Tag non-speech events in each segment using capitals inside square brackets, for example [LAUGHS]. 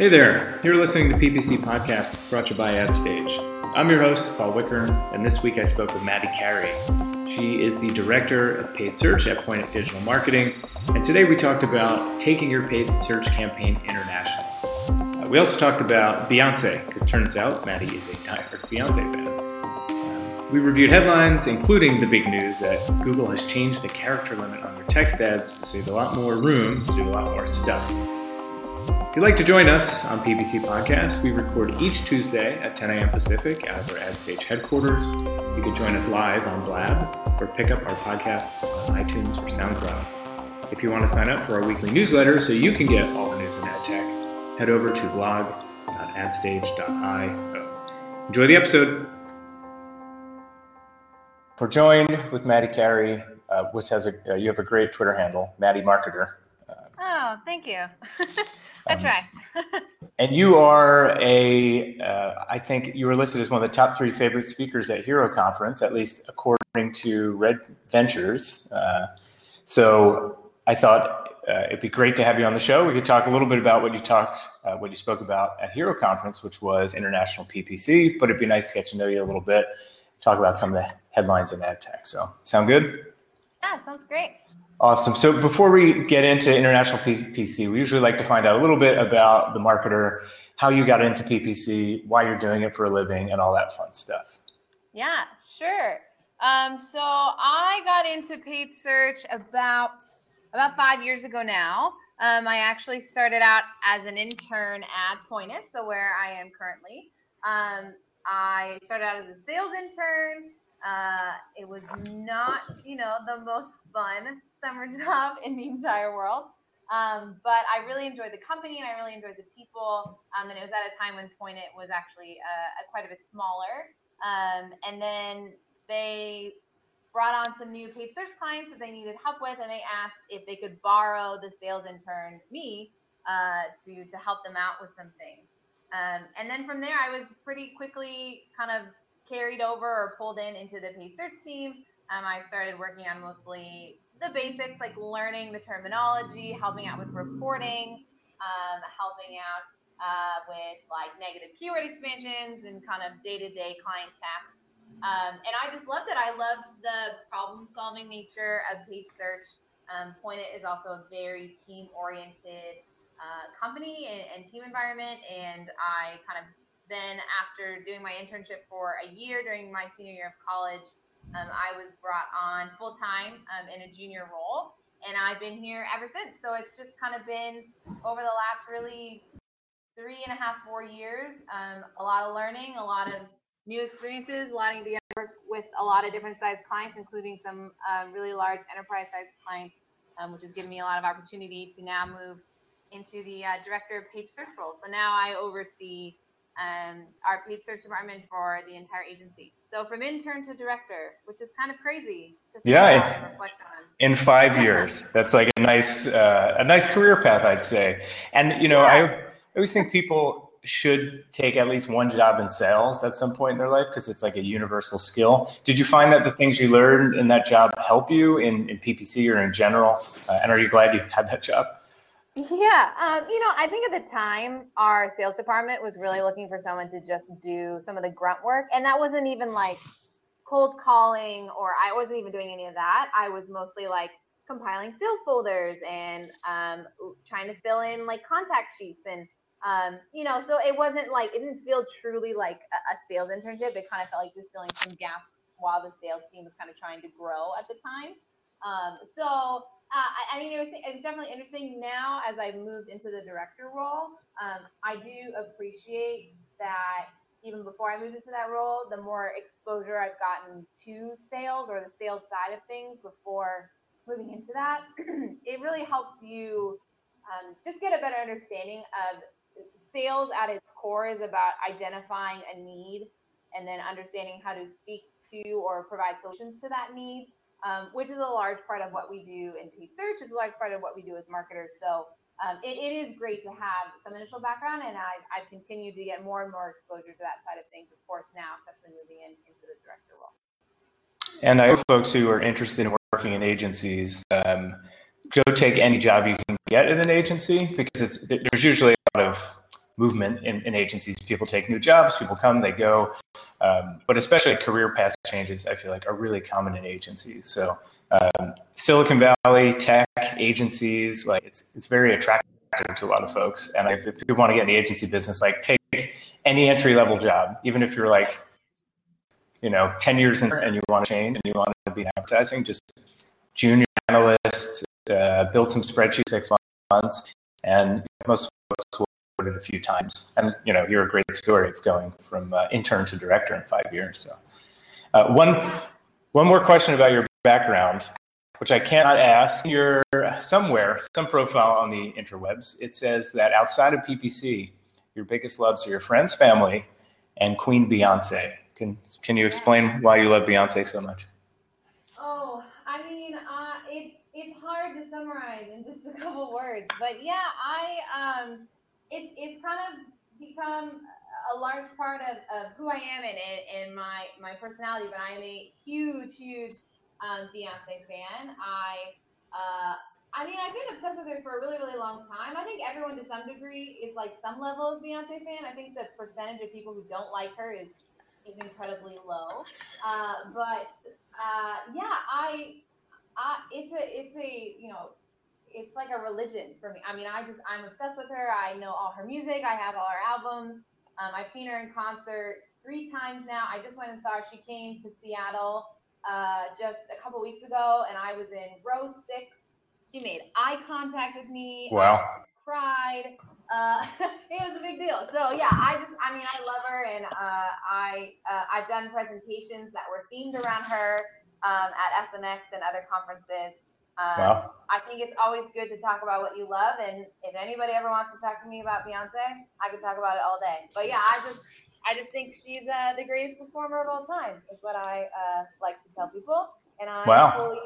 Hey there, you're listening to PPC Podcast brought to you by AdStage. I'm your host, Paul Wicker, and this week I spoke with Maddie Cary. She is the Director of Paid Search at Point It Digital Marketing, and today we talked about taking your paid search campaign international. Uh, we also talked about Beyonce, because turns out Maddie is a diehard Beyonce fan. We reviewed headlines, including the big news that Google has changed the character limit on their text ads, so you have a lot more room to do a lot more stuff. If you'd like to join us on PPC Podcast, we record each Tuesday at 10 a.m. Pacific at our AdStage headquarters. You can join us live on Blab or pick up our podcasts on iTunes or SoundCloud. If you want to sign up for our weekly newsletter so you can get all the news in ad tech, head over to blog.adstage.io. Enjoy the episode. We're joined with Maddie Cary, uh, which has a uh, you have a great Twitter handle, Maddie Marketer. Oh, thank you. [LAUGHS] I um, try. [LAUGHS] and you are a, uh, I think you were listed as one of the top three favorite speakers at Hero Conference, at least according to Red Ventures. Uh, so I thought uh, it'd be great to have you on the show. We could talk a little bit about what you talked, uh, what you spoke about at Hero Conference, which was international PPC. But it'd be nice to get to know you a little bit, talk about some of the headlines in ad tech. So sound good? Yeah, sounds great. Awesome. So before we get into international PPC, we usually like to find out a little bit about the marketer, how you got into PPC, why you're doing it for a living, and all that fun stuff. Yeah, sure. Um, so I got into paid search about about five years ago now. Um, I actually started out as an intern at Point It, so where I am currently. Um, I started out as a sales intern. Uh, it was not, you know, the most fun summer [LAUGHS] job in the entire world. Um, but I really enjoyed the company and I really enjoyed the people. Um, and it was at a time when Point It was actually uh, quite a bit smaller. Um, and then they brought on some new paid search clients that they needed help with, and they asked if they could borrow the sales intern, me, uh, to to help them out with something. Um, and then from there, I was pretty quickly kind of carried over or pulled in into the paid search team. Um, I started working on mostly the basics like learning the terminology, helping out with reporting, um, helping out uh, with like negative keyword expansions and kind of day to day client tasks. Um, and I just loved it. I loved the problem solving nature of paid search. Um, Point It is also a very team oriented uh, company and, and team environment. And I kind of then, after doing my internship for a year during my senior year of college, um, I was brought on full time um, in a junior role, and I've been here ever since. So it's just kind of been over the last really three and a half, four years, um, a lot of learning, a lot of new experiences, a lot of work with a lot of different size clients, including some um, really large enterprise size clients, um, which has given me a lot of opportunity to now move into the uh, director of paid search role. So now I oversee um, our paid search department for the entire agency. So from intern to director, which is kind of crazy. yeah, in five years, [LAUGHS] that's like a nice uh, a nice career path, I'd say. And you know, yeah. I, I always think people should take at least one job in sales at some point in their life because it's like a universal skill. Did you find that the things you learned in that job help you in, in PPC or in general? Uh, and are you glad you had that job? Yeah, um, you know, I think at the time our sales department was really looking for someone to just do some of the grunt work, and that wasn't even like cold calling or I wasn't even doing any of that. I was mostly like compiling sales folders and um, trying to fill in like contact sheets and um, you know, so it wasn't like it didn't feel truly like a, a sales internship. It kind of felt like just filling some gaps while the sales team was kind of trying to grow at the time. Um, so uh, I, I, mean, it was, it was, definitely interesting now as I've moved into the director role. Um, I do appreciate that even before I moved into that role, the more exposure I've gotten to sales or the sales side of things before moving into that, [CLEARS THROAT] it really helps you um, just get a better understanding of sales at its core is about identifying a need and then understanding how to speak to or provide solutions to that need um, which is a large part of what we do in paid search. It's a large part of what we do as marketers. So um, it, it is great to have some initial background, and I've, I've continued to get more and more exposure to that side of things, of course, now, especially moving in, into the director role. And I hope folks who are interested in working in agencies um, go take any job you can get in an agency because it's there's usually a lot of movement in, in, agencies. People take new jobs, people come, they go. Um, but especially career path changes, I feel like are really common in agencies. So um, Silicon Valley tech agencies, like it's it's very attractive to a lot of folks. And if people want to get in the agency business, like take any entry level job, even if you're like, you know, 10 years in and you want to change and you want to be in advertising, just junior analyst, uh, build some spreadsheets six months, and most folks will it a few times. And you know, you're a great story of going from uh, intern to director in five years. So, uh, one one more question about your background, which I cannot ask. You're somewhere, some profile on the interwebs. It says that outside of PPC, your biggest loves are your friends, family, and Queen Beyonce. Can Can you explain why you love Beyonce so much? Oh, I mean, uh, it's it's hard to summarize in just a couple words, but yeah, I um it, it's kind of become a large part of, of who I am and, and my, my personality, but I am a huge, huge um, Beyonce fan. I, uh, I mean, I've been obsessed with her for a really, really long time. I think everyone to some degree is like some level of Beyonce fan. I think the percentage of people who don't like her is is incredibly low. Uh, but uh, yeah, I, I, it's a, it's a, you know, it's like a religion for me. I mean, I just I'm obsessed with her. I know all her music. I have all her albums. Um, I've seen her in concert three times now. I just went and saw her. She came to Seattle uh, just a couple weeks ago, and I was in row six. She made eye contact with me. Wow. I cried. Uh, [LAUGHS] it was a big deal. So yeah, I just I mean I love her, and uh, I uh, I've done presentations that were themed around her um, at SMX and other conferences. Um, wow. I think it's always good to talk about what you love, and if anybody ever wants to talk to me about Beyonce, I could talk about it all day. But yeah, I just, I just think she's uh, the greatest performer of all time. Is what I uh, like to tell people, and I wow. fully,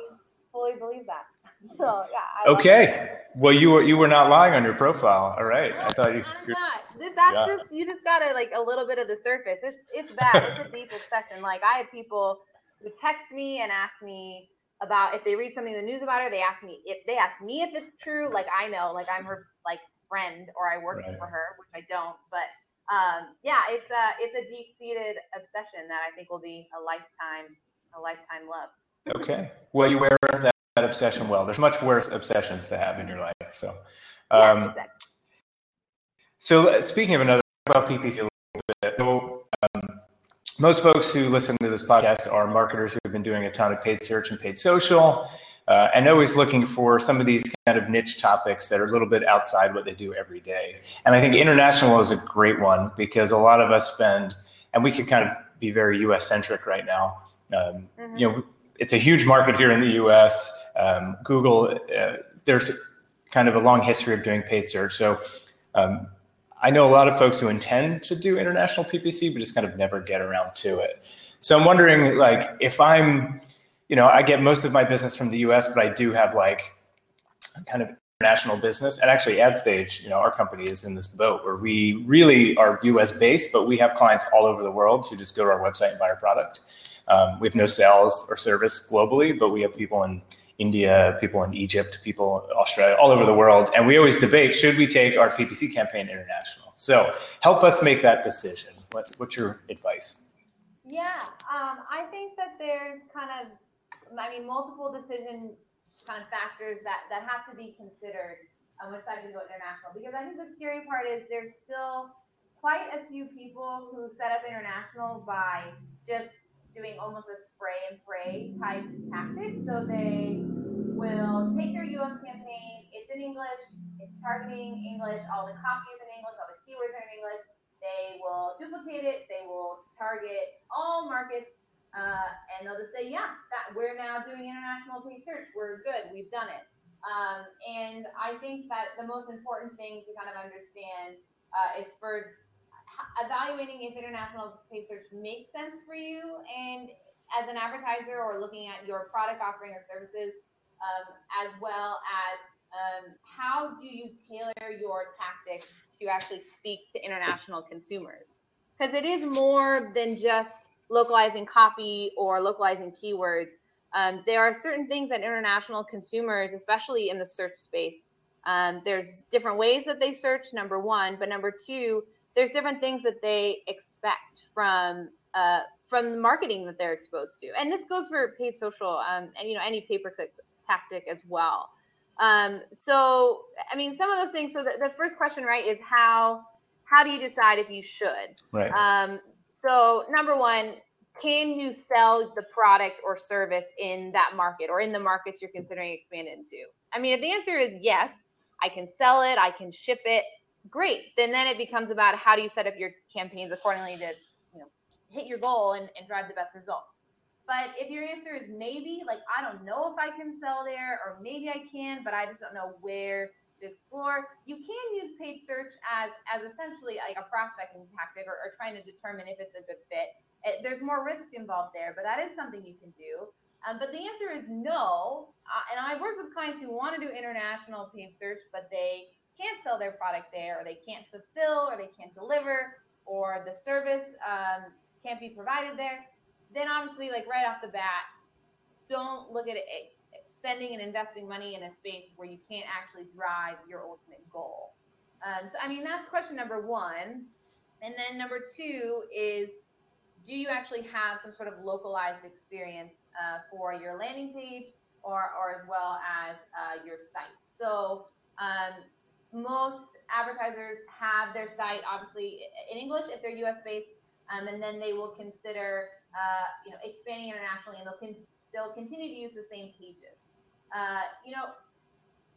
fully believe that. [LAUGHS] So yeah. I okay. Well, you were you were not lying on your profile. All right. No, I thought you. I'm not. This, that's yeah. just you just gotta like a little bit of the surface. It's it's bad. it's a [LAUGHS] deep obsession. Like I have people who text me and ask me about if they read something in the news about her, they ask me if they ask me if it's true. Like I know, like I'm her like friend or I work right. for her, which I don't. But um, yeah, it's a it's a deep seated obsession that I think will be a lifetime a lifetime love. Okay. Well, you wear that, that obsession well. There's much worse obsessions to have in your life. So. Um, yeah, exactly. So uh, speaking of another about PPC a little bit, so, um, most folks who listen to this podcast are marketers who have been doing a ton of paid search and paid social, uh, and always looking for some of these kind of niche topics that are a little bit outside what they do every day. And I think international is a great one because a lot of us spend, and we could kind of be very U.S. centric right now. Um, mm-hmm. You know, it's a huge market here in the U.S. Um, Google, uh, there's kind of a long history of doing paid search, so. Um, I know a lot of folks who intend to do international PPC, but just kind of never get around to it. So I'm wondering, like, if I'm, you know, I get most of my business from the U.S., but I do have like kind of international business. And actually, AdStage, you know, our company is in this boat where we really are U.S. based, but we have clients all over the world who just go to our website and buy our product. Um, we have no sales or service globally, but we have people in India, people in Egypt, people in Australia, all over the world. And we always debate should we take our PPC campaign international? So help us make that decision. What, what's your advice? Yeah, um, I think that there's kind of, I mean, multiple decision kind of factors that, that have to be considered on which side to go international. Because I think the scary part is there's still quite a few people who set up international by just doing almost a spray and pray type tactic. So they will take their US campaign, it's in English, it's targeting English, all the copy is in English, all the keywords are in English. They will duplicate it, they will target all markets, uh, and they'll just say, yeah, that we're now doing international paid search, we're good, we've done it. Um, and I think that the most important thing to kind of understand uh, is first evaluating if international paid search makes sense for you. And as an advertiser or looking at your product offering or services um, as well as um, how do you tailor your tactics to actually speak to international consumers? Because it is more than just localizing copy or localizing keywords. Um, there are certain things that international consumers especially in the search space Um, there's different ways that they search, number one, but number two, there's different things that they expect from uh, from the marketing that they're exposed to, and this goes for paid social um, and you know any pay per click tactic as well. Um, so, I mean, some of those things. So the, the first question, right, is how how do you decide if you should? Right. Um, so number one, can you sell the product or service in that market or in the markets you're considering expanding into? I mean, if the answer is yes, I can sell it, I can ship it, great. Then then it becomes about how do you set up your campaigns accordingly to you know hit your goal and, and drive the best result. But if your answer is maybe, like I don't know if I can sell there, or maybe I can, but I just don't know where to explore, you can use paid search as as essentially like a prospecting tactic or, or trying to determine if it's a good fit. It, there's more risk involved there, but that is something you can do. Um, but the answer is no. Uh, and I work with clients who want to do international paid search, but they can't sell their product there, or they can't fulfill, or they can't deliver, or the service um, can't be provided there. Then obviously, like right off the bat, don't look at it spending and investing money in a space where you can't actually drive your ultimate goal. Um, so, I mean, that's question number one. And then number two is do you actually have some sort of localized experience uh, for your landing page or, or as well as uh, your site? So, um, most advertisers have their site obviously in English if they're US based, um, and then they will consider uh, you know expanding internationally, and they'll con- they'll continue to use the same pages. Uh, you know,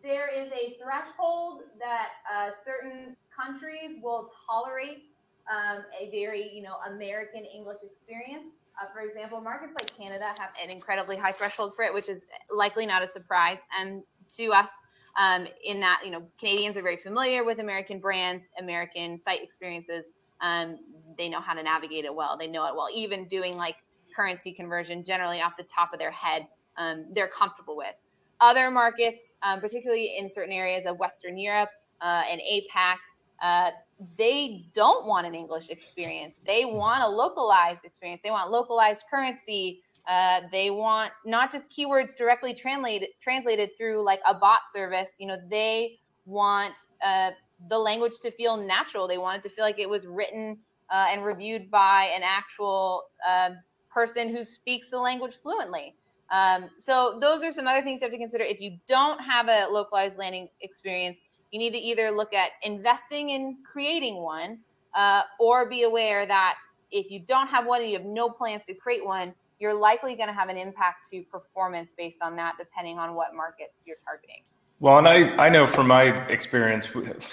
there is a threshold that uh, certain countries will tolerate um, a very, you know, American English experience. Uh, for example, markets like Canada have an incredibly high threshold for it, which is likely not a surprise and to us. Um, in that, you know, Canadians are very familiar with American brands, American site experiences. Um, they know how to navigate it well. They know it well. Even doing like currency conversion, generally off the top of their head, um, they're comfortable with. Other markets, um, particularly in certain areas of Western Europe uh, and APAC, uh, they don't want an English experience. They want a localized experience. They want localized currency. Uh, they want not just keywords directly translated translated through like a bot service. You know, they want uh, the language to feel natural. They want it to feel like it was written uh, and reviewed by an actual uh, person who speaks the language fluently. Um, so those are some other things you have to consider. If you don't have a localized landing experience, you need to either look at investing in creating one, uh, or be aware that if you don't have one and you have no plans to create one, you're likely going to have an impact to performance based on that, depending on what markets you're targeting. Well, and I, I know from my experience,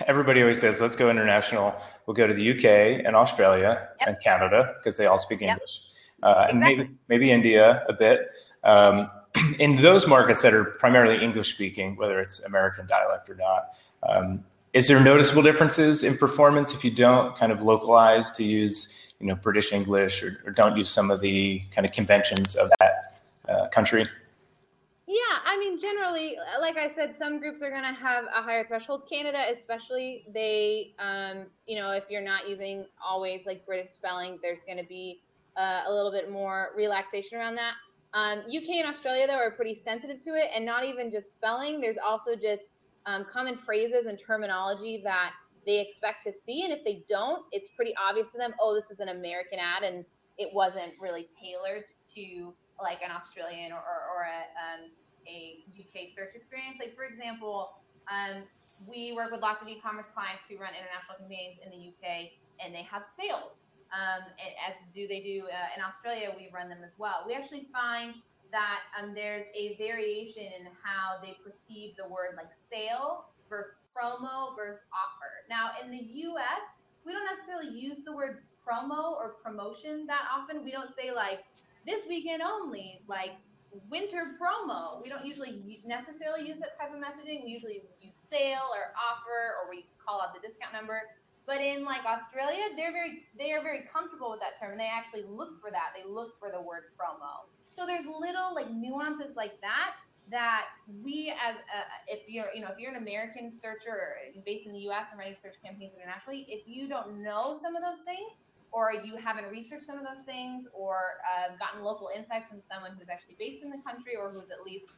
everybody always says, let's go international. We'll go to the UK and Australia yep. and Canada because they all speak English. Yep. Uh, exactly. And maybe, maybe India a bit. Um, [CLEARS THROAT] in those markets that are primarily English speaking, whether it's American dialect or not, um, is there noticeable differences in performance if you don't kind of localize to use you know British English or, or don't use some of the kind of conventions of that uh, country? Yeah, I mean, generally, like I said, some groups are going to have a higher threshold. Canada, especially, they, um, you know, if you're not using always like British spelling, there's going to be uh, a little bit more relaxation around that. Um, UK and Australia, though, are pretty sensitive to it, and not even just spelling. There's also just um, common phrases and terminology that they expect to see, and if they don't, it's pretty obvious to them. Oh, this is an American ad, and it wasn't really tailored to like an Australian or, or, or a, um, a UK search experience. Like for example, um, we work with lots of e-commerce clients who run international campaigns in the UK, and they have sales um, as do they do uh, in Australia, we run them as well. We actually find that um, there's a variation in how they perceive the word like sale versus promo versus offer. Now, in the US, we don't necessarily use the word promo or promotion that often. We don't say like this weekend only, like winter promo. We don't usually necessarily use that type of messaging. We usually use sale or offer, or we call out the discount number. But in like Australia, they're very they are very comfortable with that term, and they actually look for that. They look for the word promo. So there's little like nuances like that that we as a, if you're you know if you're an American searcher based in the U.S. and running search campaigns internationally, if you don't know some of those things or you haven't researched some of those things or uh, gotten local insights from someone who's actually based in the country or who's at least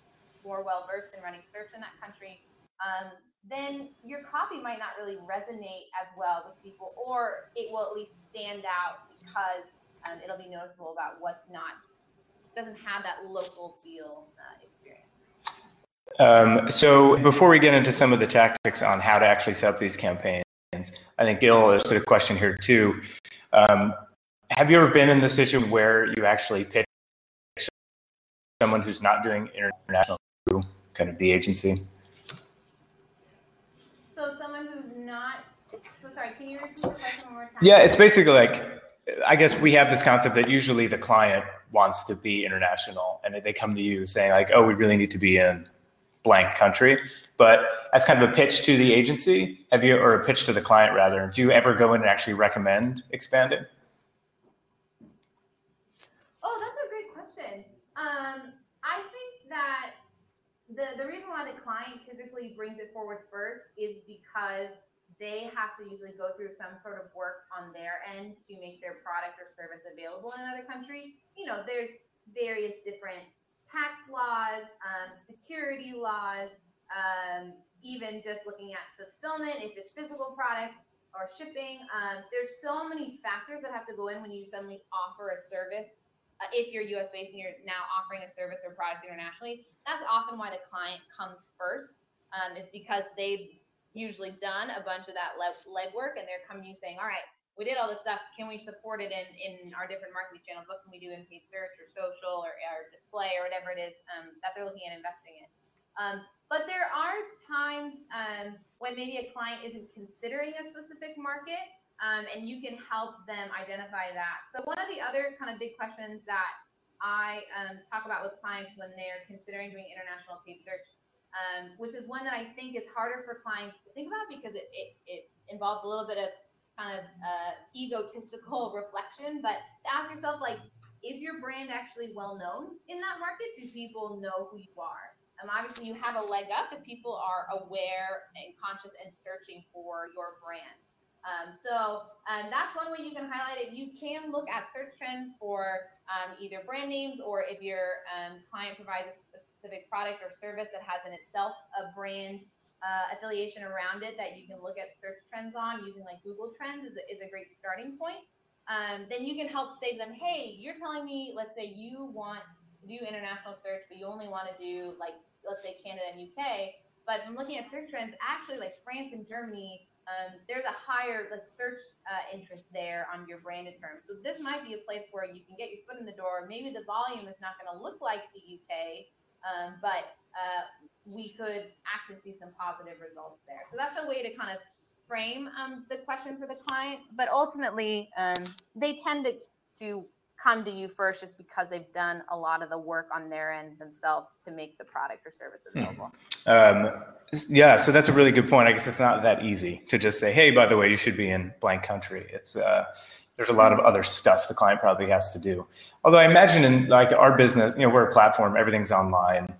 more well versed in running search in that country, um, then your copy might not really resonate as well with people, or it will at least stand out because um, it'll be noticeable about what's not doesn't have that local feel uh. Um, so before we get into some of the tactics on how to actually set up these campaigns, I think Gil, there's a question here too. Um, have you ever been in the situation where you actually pitch someone who's not doing international through kind of the agency? So someone who's not. So sorry, can you repeat the question one more time? Yeah, it's basically like I guess we have this concept that usually the client wants to be international, and they come to you saying like, "Oh, we really need to be in blank country." But as kind of a pitch to the agency, have you or a pitch to the client rather? Do you ever go in and actually recommend expanding? Oh, that's a great question. Um, I think that the the reason why the client typically brings it forward first is because they have to usually go through some sort of work on their end to make their product or service available in another country. You know, there's various different tax laws, um, security laws, um, even just looking at fulfillment, if it's physical product or shipping. Um, there's so many factors that have to go in when you suddenly offer a service. Uh, if you're US based and you're now offering a service or product internationally, that's often why the client comes first, um, is because they've usually done a bunch of that legwork and they're coming to you saying, all right, we did all this stuff. Can we support it in, in our different marketing channels? What can we do in paid search or social or, or display or whatever it is um, that they're looking at investing in? Um, but there are times um, when maybe a client isn't considering a specific market um, and you can help them identify that. So one of the other kind of big questions that I um, talk about with clients when they're considering doing international paid search um, which is one that I think is harder for clients to think about because it, it, it involves a little bit of kind of uh, egotistical [LAUGHS] reflection. But to ask yourself, like, is your brand actually well known in that market? Do people know who you are? Um, obviously, you have a leg up if people are aware and conscious and searching for your brand. Um, so um, that's one way you can highlight it. You can look at search trends for um, either brand names or if your um, client provides a specific product or service that has in itself a brand uh, affiliation around it that you can look at search trends on using like Google Trends is a, is a great starting point. Um, then you can help save them, hey, you're telling me, let's say you want to do international search, but you only want to do like, let's say Canada and UK. But from looking at search trends, actually like France and Germany um, there's a higher like search uh, interest there on your branded terms. So this might be a place where you can get your foot in the door. Maybe the volume is not going to look like the UK, um, but uh, we could actually see some positive results there. So that's a way to kind of frame um, the question for the client. But ultimately, um, they tend to, to come to you first just because they've done a lot of the work on their end themselves to make the product or service hmm. available. Um, yeah, so that's a really good point. I guess it's not that easy to just say, "Hey, by the way, you should be in blank country." It's uh, there's a lot of other stuff the client probably has to do. Although I imagine in like our business, you know, we're a platform, everything's online,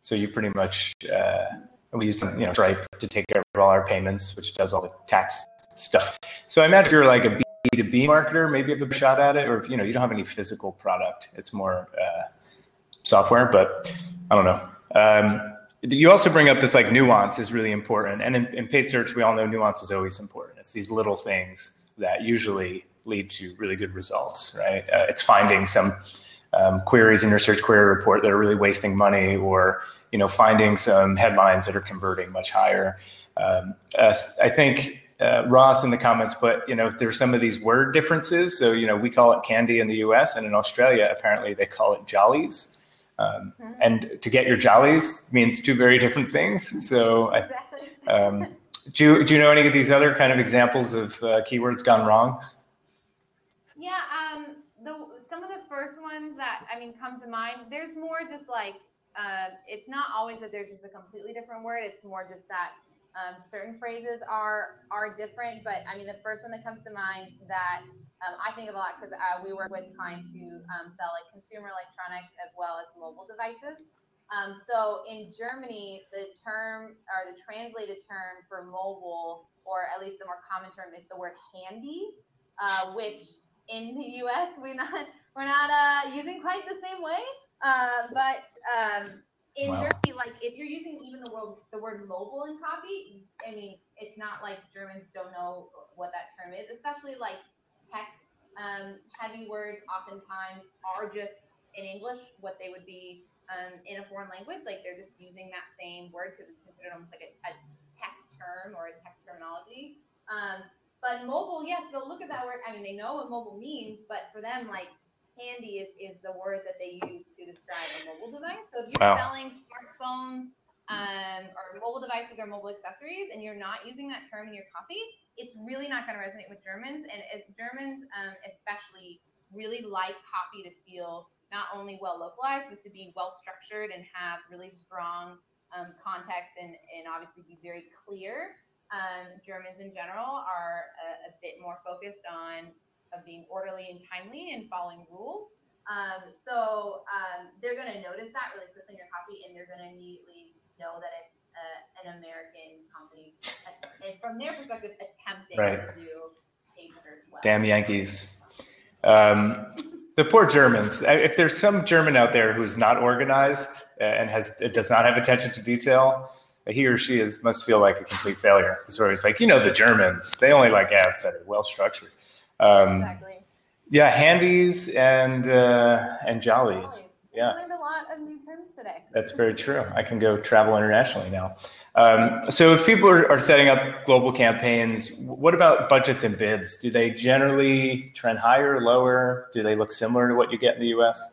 so you pretty much uh, we use you know Stripe to take care of all our payments, which does all the tax stuff. So I imagine if you're like a B2B marketer, maybe you have a shot at it, or if you know you don't have any physical product, it's more uh, software. But I don't know. Um, you also bring up this like nuance is really important, and in, in, paid search, we all know nuance is always important. It's these little things that usually lead to really good results, right? Uh, it's finding some um, queries in your search query report that are really wasting money, or you know finding some headlines that are converting much higher. Um, uh, I think uh, Ross in the comments, put, you know, there's some of these word differences. So you know, we call it candy in the U.S. and in Australia, apparently they call it jollies. Um, mm-hmm. And to get your jollies means two very different things. So, exactly. um, do you, do you know any of these other kind of examples of uh, keywords gone wrong? Yeah, um, the some of the first ones that I mean come to mind. There's more just like uh, it's not always that there's just a completely different word. It's more just that um, certain phrases are are different, but I mean the first one that comes to mind that um, I think of a lot because uh, we work with clients who um, sell like consumer electronics as well as mobile devices. Um, so in Germany, the term or the translated term for mobile, or at least the more common term, is the word handy, uh, which in the U.S. we're not we're not uh, using quite the same way. Uh, but um, in wow. Germany, like if you're using even the word the word mobile in copy, I mean, it's not like Germans don't know what that term is, especially like tech um, heavy words oftentimes are just in English what they would be um, in a foreign language. Like they're just using that same word because it's considered almost like a, a tech term or a tech terminology. Um, but mobile, yes, they'll look at that word. I mean, they know what mobile means, but for them, like handy is, is the word that they use to describe a mobile device. So if you're wow. selling smartphones um, or mobile devices or mobile accessories and you're not using that term in your copy, it's really not going to resonate with Germans. And Germans, um, especially, really like copy to feel not only well localized, but to be well structured and have really strong um, context and, and obviously be very clear. Um, Germans in general are a, a, bit more focused on of being orderly and timely and following rules. Um, so um, they're going to notice that really quickly in your copy, and they're going to immediately know that it's uh, an American company, and from their perspective, attempting right. to do a search well. Damn Yankees. Um, the poor Germans. If there's some German out there who's not organized and has does not have attention to detail, he or she is must feel like a complete failure. It's always like, you know, the Germans, they only like ads that are well structured. Um, exactly. Yeah, handies and uh, and jollies. Yeah. I learned a lot of new terms today. That's very true. I can go travel internationally now. Um, so if people are, are, setting up global campaigns, what about budgets and bids? Do they generally trend higher, or lower? Do they look similar to what you get in the U.S.?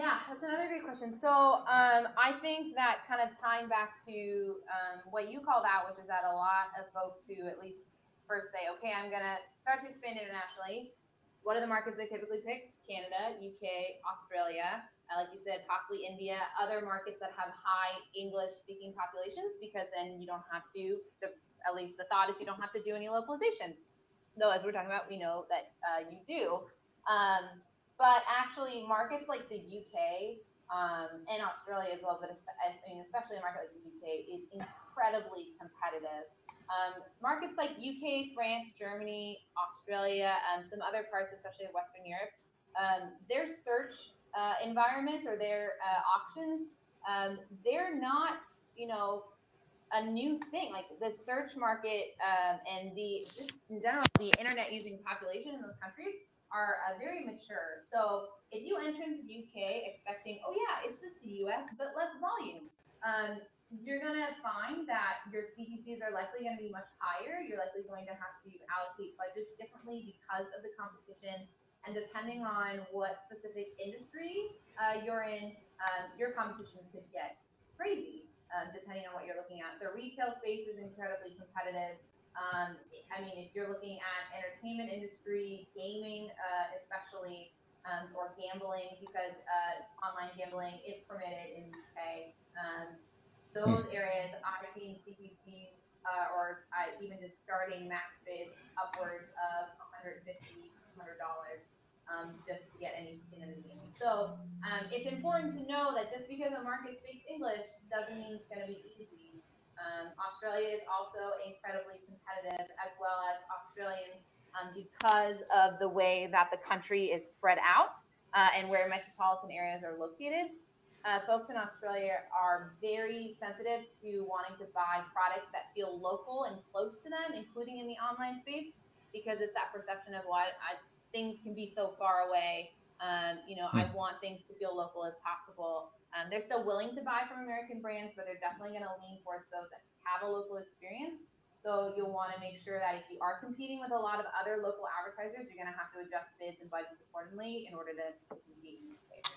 Yeah, that's another great question. So um, I think that kind of tying back to um, what you called out, which is that a lot of folks who at least first say, okay, I'm going to start to expand internationally. What are the markets they typically pick? Canada, UK, Australia, uh, like you said, possibly India, other markets that have high English speaking populations, because then you don't have to, the, at least the thought is you don't have to do any localization. Though, as we're talking about, we know that uh, you do. Um, but actually, markets like the UK um, and Australia as well, but especially a market like the UK, is incredibly competitive. Um, markets like UK, France, Germany, Australia, um, some other parts, especially of Western Europe, um, their search uh, environments or their uh, auctions, um, they're not, you know, a new thing. Like the search market and the, just in general, the internet using population in those countries are uh, very mature. So if you enter into the UK expecting, oh yeah, it's just the US, but less volume, um, you're going to find that your CPCs are likely going to be much higher. You're likely going to have to allocate budgets differently because of the competition. And depending on what specific industry uh, you're in, um, your competition could get crazy um, depending on what you're looking at. The retail space is incredibly competitive. Um, I mean, if you're looking at entertainment industry, gaming, uh, especially, um, or gambling, because uh, online gambling is permitted in the UK. Um, those hmm. areas, I've seen CPCs uh, or uh, even just starting max bids upwards of $150, $200 um, just to get any skin in the game. So um, it's important to know that just because a market speaks English doesn't mean it's going to be easy. Um, Australia is also incredibly competitive, as well as Australians, um, because of the way that the country is spread out uh, and where metropolitan areas are located uh, folks in Australia are very sensitive to wanting to buy products that feel local and close to them, including in the online space, because it's that perception of why I, things can be so far away. Um, you know, I hmm. want things to feel local as possible. Um, they're still willing to buy from American brands, but they're definitely going to lean towards those that have a local experience. So you'll want to make sure that if you are competing with a lot of other local advertisers, you're going to have to adjust bids and budgets accordingly in order to compete in the space.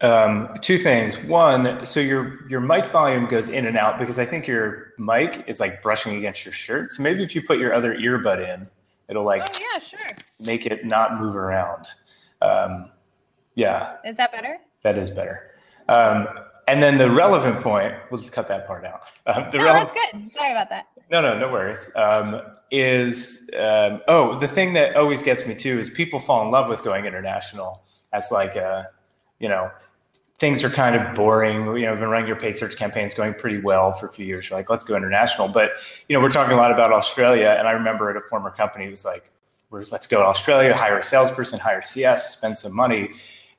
Um, two things. One, so your your mic volume goes in and out because I think your mic is like brushing against your shirt. So maybe if you put your other earbud in, it'll like oh yeah sure make it not move around. Um, yeah. Is that better? That is better. Um, and then the relevant point, we'll just cut that part out. [LAUGHS] Um, no, that's good. Sorry about that. No, no, no worries. Um, is um, oh, the thing that always gets me too is people fall in love with going international as like a, you know, things are kind of boring. You know, I've been running your paid search campaigns going pretty well for a few years. You're like, let's go international. But, you know, we're talking a lot about Australia. And I remember at a former company, it was like, let's go to Australia, hire a salesperson, hire CS, spend some money.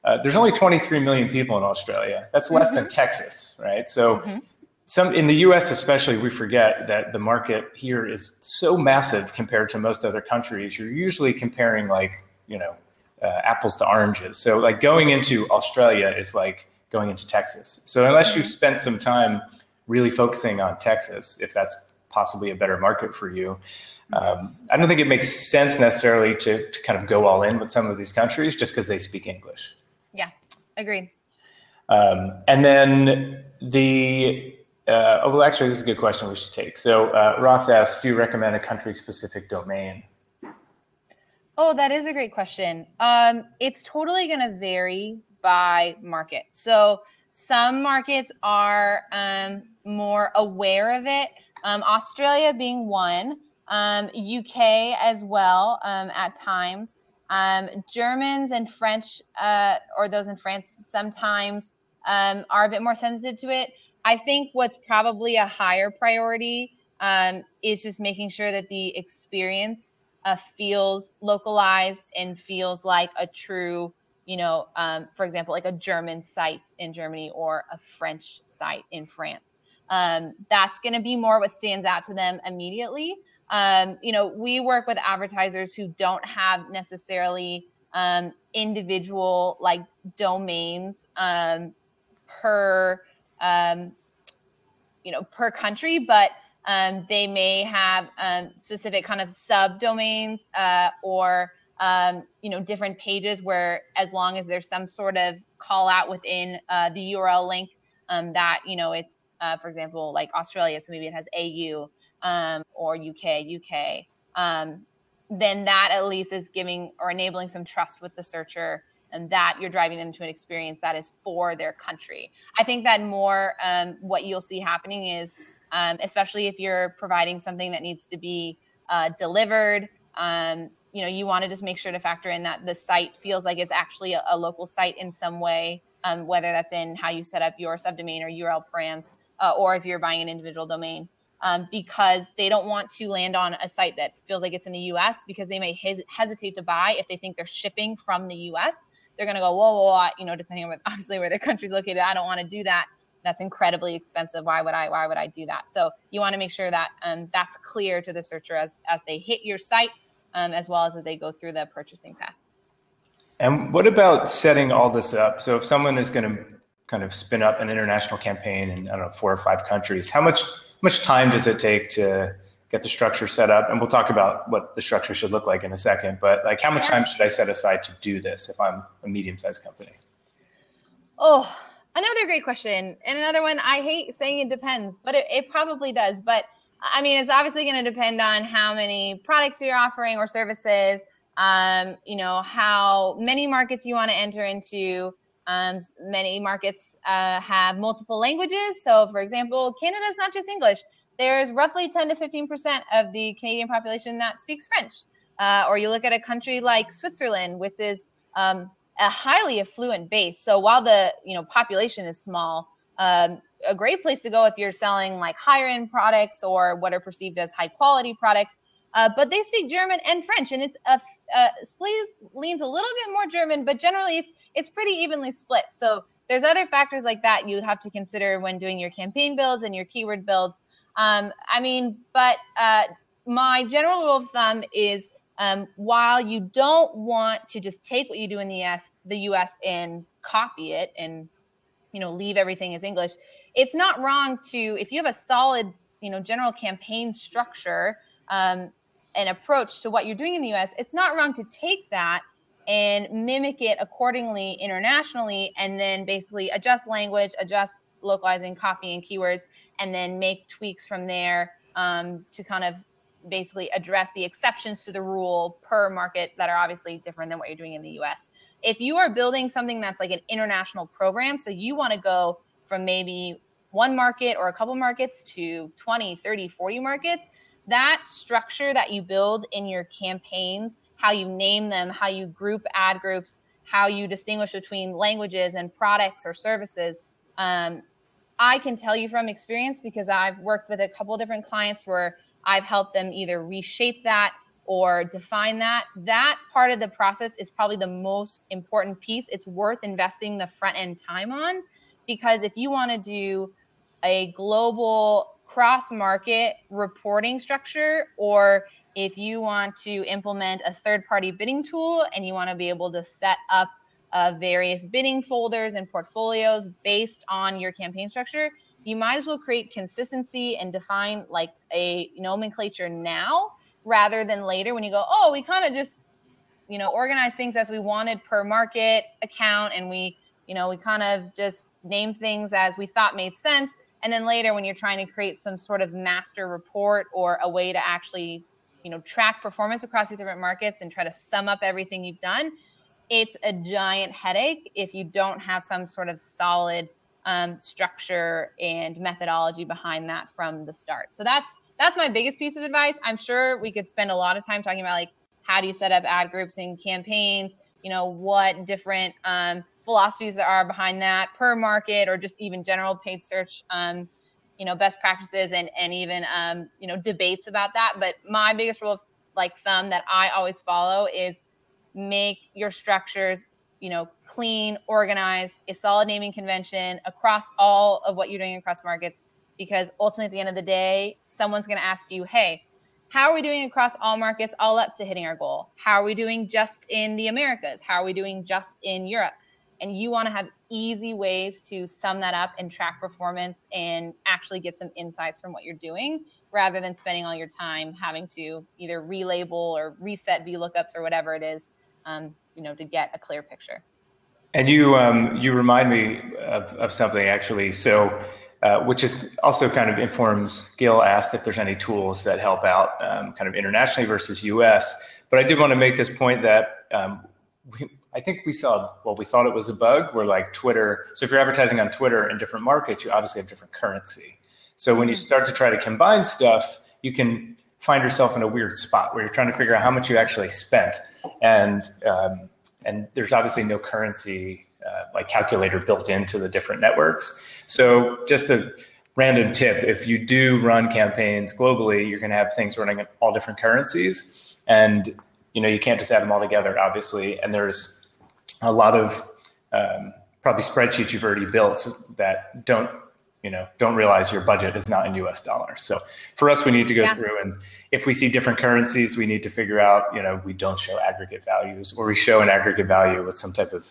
Uh, there's only 23 million people in Australia. That's less mm-hmm. than Texas, right? So, mm-hmm. some in the U.S. especially, we forget that the market here is so massive compared to most other countries. You're usually comparing like you know uh, apples to oranges. So, like going into Australia is like going into Texas. So, unless you've mm-hmm. spent some time really focusing on Texas, if that's possibly a better market for you. Um, I don't think it makes sense necessarily to, to kind of go all in with some of these countries just because they speak English. Agreed. Um, and then the uh, oh, well, actually, this is a good question we should take. So uh, Ross asked, "Do you recommend a country-specific domain?" Oh, that is a great question. Um, it's totally going to vary by market. So some markets are um, more aware of it. Um, Australia being one, um, UK as well um, at times. Um, Germans and French, uh, or those in France, sometimes um, are a bit more sensitive to it. I think what's probably a higher priority um, is just making sure that the experience uh, feels localized and feels like a true, you know, um, for example, like a German site in Germany or a French site in France. Um, that's going to be more what stands out to them immediately. Um, you know, we work with advertisers who don't have necessarily um, individual like domains um, per, um, you know, per country, but um, they may have um, specific kind of subdomains uh, or you know different pages where as long as there's some sort of call out within uh, the URL link that you know it's uh, for example, like Australia, so maybe it has AU um, or UK, UK, um, then that at least is giving or enabling some trust with the searcher and that you're driving them to an experience that is for their country. I think that more um, what you'll see happening is, um, especially if you're providing something that needs to be uh, delivered, um, you know, you want to just make sure to factor in that the site feels like it's actually a, a local site in some way, um, whether that's in how you set up your subdomain or URL params, uh, or if you're buying an individual domain. Um, because they don't want to land on a site that feels like it's in the US because they may hes- hesitate to buy if they think they're shipping from the US. They're going to go, whoa, whoa, whoa, you know, depending on what, [LAUGHS] obviously where their country's located. I don't want to do that. That's incredibly expensive. Why would I? Why would I do that? So you want to make sure that um, that's clear to the searcher as as they hit your site, um, as well as as they go through the purchasing path. And what about setting all this up? So if someone is going to kind of spin up an international campaign in I don't know four or five countries. How much much time does it take to get the structure set up? And we'll talk about what the structure should look like in a second. But like, how much time should I set aside to do this if I'm a medium sized company? Oh, another great question, and another one. I hate saying it depends, but it, it probably does. But I mean, it's obviously going to depend on how many products you're offering or services. Um, you know, how many markets you want to enter into um, many markets uh, have multiple languages. So, for example, Canada is not just English. There's roughly 10 to 15 percent of the Canadian population that speaks French. Uh, or you look at a country like Switzerland, which is um, a highly affluent base. So while the you know population is small, um, a great place to go if you're selling like higher end products or what are perceived as high quality products uh, but they speak German and French, and it's a, a leans a little bit more German, but generally it's it's pretty evenly split. So there's other factors like that you have to consider when doing your campaign builds and your keyword builds. Um, I mean, but uh, my general rule of thumb is um, while you don't want to just take what you do in the US, the US and copy it and you know leave everything as English, it's not wrong to if you have a solid you know general campaign structure um, an approach to what you're doing in the US, it's not wrong to take that and mimic it accordingly internationally and then basically adjust language, adjust localizing copy and keywords, and then make tweaks from there um, to kind of basically address the exceptions to the rule per market that are obviously different than what you're doing in the US. If you are building something that's like an international program, so you want to go from maybe one market or a couple markets to 20, 30, 40 markets, that structure that you build in your campaigns, how you name them, how you group ad groups, how you distinguish between languages and products or services. Um, I can tell you from experience because I've worked with a couple different clients where I've helped them either reshape that or define that. That part of the process is probably the most important piece. It's worth investing the front end time on because if you want to do a global cross market reporting structure or if you want to implement a third party bidding tool and you want to be able to set up uh, various bidding folders and portfolios based on your campaign structure, you might as well create consistency and define like a nomenclature now rather than later when you go, oh, we kind of just, you know, organize things as we wanted per market account and we, you know, we kind of just name things as we thought made sense. And then later when you're trying to create some sort of master report or a way to actually, you know, track performance across these different markets and try to sum up everything you've done, it's a giant headache if you don't have some sort of solid um, structure and methodology behind that from the start. So that's that's my biggest piece of advice. I'm sure we could spend a lot of time talking about like how do you set up ad groups and campaigns. You know what different um, philosophies there are behind that per market or just even general paid search. Um, you know best practices and and even um, you know debates about that. But my biggest rule of like thumb that I always follow is make your structures you know clean organized a solid naming convention across all of what you're doing across markets because ultimately at the end of the day someone's going to ask you hey how are we doing across all markets all up to hitting our goal how are we doing just in the americas how are we doing just in europe and you want to have easy ways to sum that up and track performance and actually get some insights from what you're doing rather than spending all your time having to either relabel or reset VLOOKUPs or whatever it is um, you know, to get a clear picture. And you, um, you remind me of, of something actually. So, uh, which is also kind of informs. Gail asked if there's any tools that help out, um, kind of internationally versus U.S. But I did want to make this point that um, we, I think we saw, well, we thought it was a bug where like Twitter. So if you're advertising on Twitter in different markets, you obviously have different currency. So when you mm-hmm. start to try to combine stuff, you can find yourself in a weird spot where you're trying to figure out how much you actually spent, and um, and there's obviously no currency like calculator built into the different networks. So just a random tip: if you do run campaigns globally, you're going to have things running in all different currencies, and you know you can't just add them all together, obviously. And there's a lot of um, probably spreadsheets you've already built that don't you know don't realize your budget is not in us dollars so for us we need to go yeah. through and if we see different currencies we need to figure out you know we don't show aggregate values or we show an aggregate value with some type of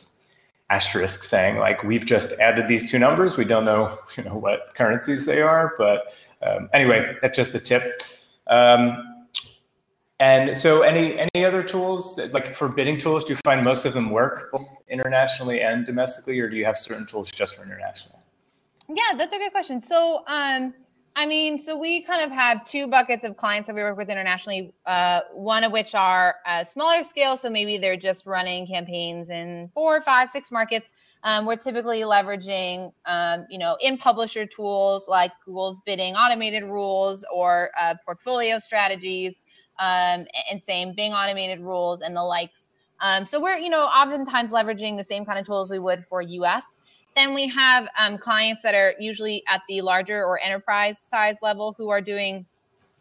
asterisk saying like we've just added these two numbers. We don't know [LAUGHS] you know what currencies they are but um, anyway that's just a tip. Um, and so any any other tools like for bidding tools do you find most of them work both internationally and domestically or do you have certain tools just for international? Yeah, that's a good question. So, um, I mean, so we kind of have two buckets of clients that we work with internationally. Uh, one of which are a smaller scale, so maybe they're just running campaigns in four, five, six markets. Um, we're typically leveraging, um, you know, in publisher tools like Google's bidding automated rules or uh, portfolio strategies, um, and same Bing automated rules and the likes. Um, so we're, you know, oftentimes leveraging the same kind of tools we would for US. Then we have um, clients that are usually at the larger or enterprise size level who are doing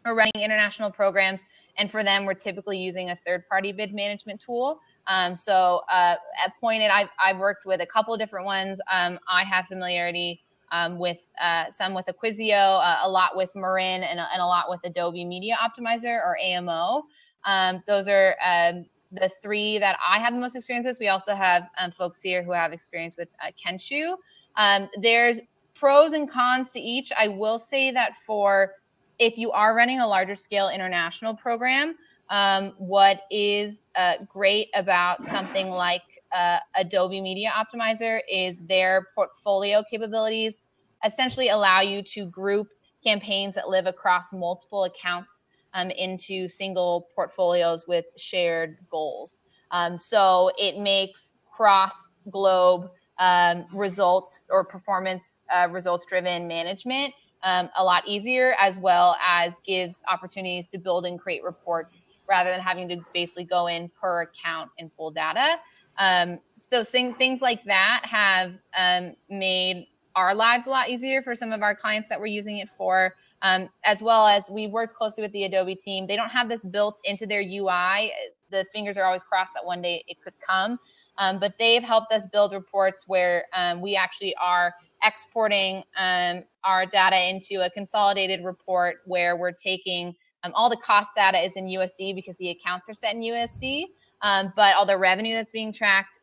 or running international programs. And for them, we're typically using a third party bid management tool. Um, so uh, at Point It, I've, I've worked with a couple different ones. Um, I have familiarity um, with uh, some with Acquisio, uh, a lot with Marin, and, and, a lot with Adobe Media Optimizer or AMO. Um, those are um, the three that I have the most experience with. We also have um, folks here who have experience with uh, Kenshoo. Um, there's pros and cons to each. I will say that for if you are running a larger scale international program, um, what is uh, great about something like uh, Adobe Media Optimizer is their portfolio capabilities essentially allow you to group campaigns that live across multiple accounts um, into single portfolios with shared goals. Um, so it makes cross globe um, results or performance uh, results driven management um, a lot easier, as well as gives opportunities to build and create reports rather than having to basically go in per account and pull data. Um, so thing, things like that have um, made our lives a lot easier for some of our clients that we're using it for. Um, as well as we worked closely with the Adobe team. They don't have this built into their UI. The fingers are always crossed that one day it could come. Um, but they've helped us build reports where um, we actually are exporting um, our data into a consolidated report where we're taking um, all the cost data is in USD because the accounts are set in USD. Um, but all the revenue that's being tracked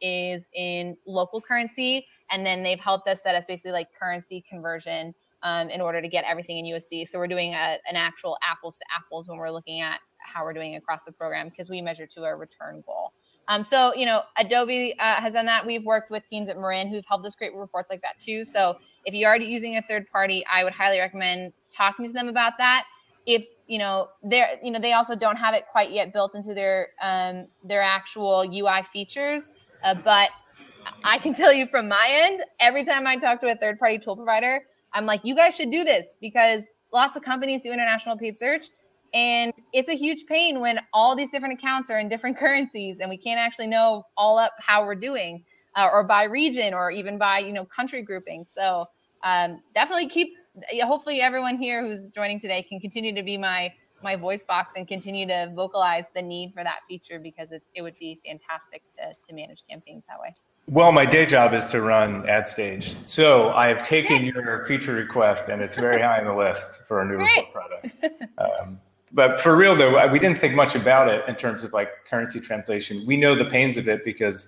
is in local currency. And then they've helped us set us basically like currency conversion um, in order to get everything in USD. So we're doing a, an actual apples to apples when we're looking at how we're doing across the program because we measure to a return goal. Um, so, you know, Adobe uh, has done that. We've worked with teams at Marin who've helped us create reports like that too. So if you're already using a third party, I would highly recommend talking to them about that. If you know they're you know they also don't have it quite yet built into their um, their actual UI features, uh, but I can tell you from my end, every time I talk to a third party tool provider, I'm like, you guys should do this because lots of companies do international paid search. And it's a huge pain when all these different accounts are in different [LAUGHS] currencies and we can't actually know all up how we're doing uh, or by region or even by, you know, country grouping. So um, definitely keep, hopefully everyone here who's joining today can continue to be my, my voice box and continue to vocalize the need for that feature because it, it would be fantastic to, to manage campaigns that way. Well, my day job is to run AdStage. So I have taken your feature request and it's very high on the list for a new report product. Um, but for real though, we didn't think much about it in terms of like currency translation. We know the pains of it because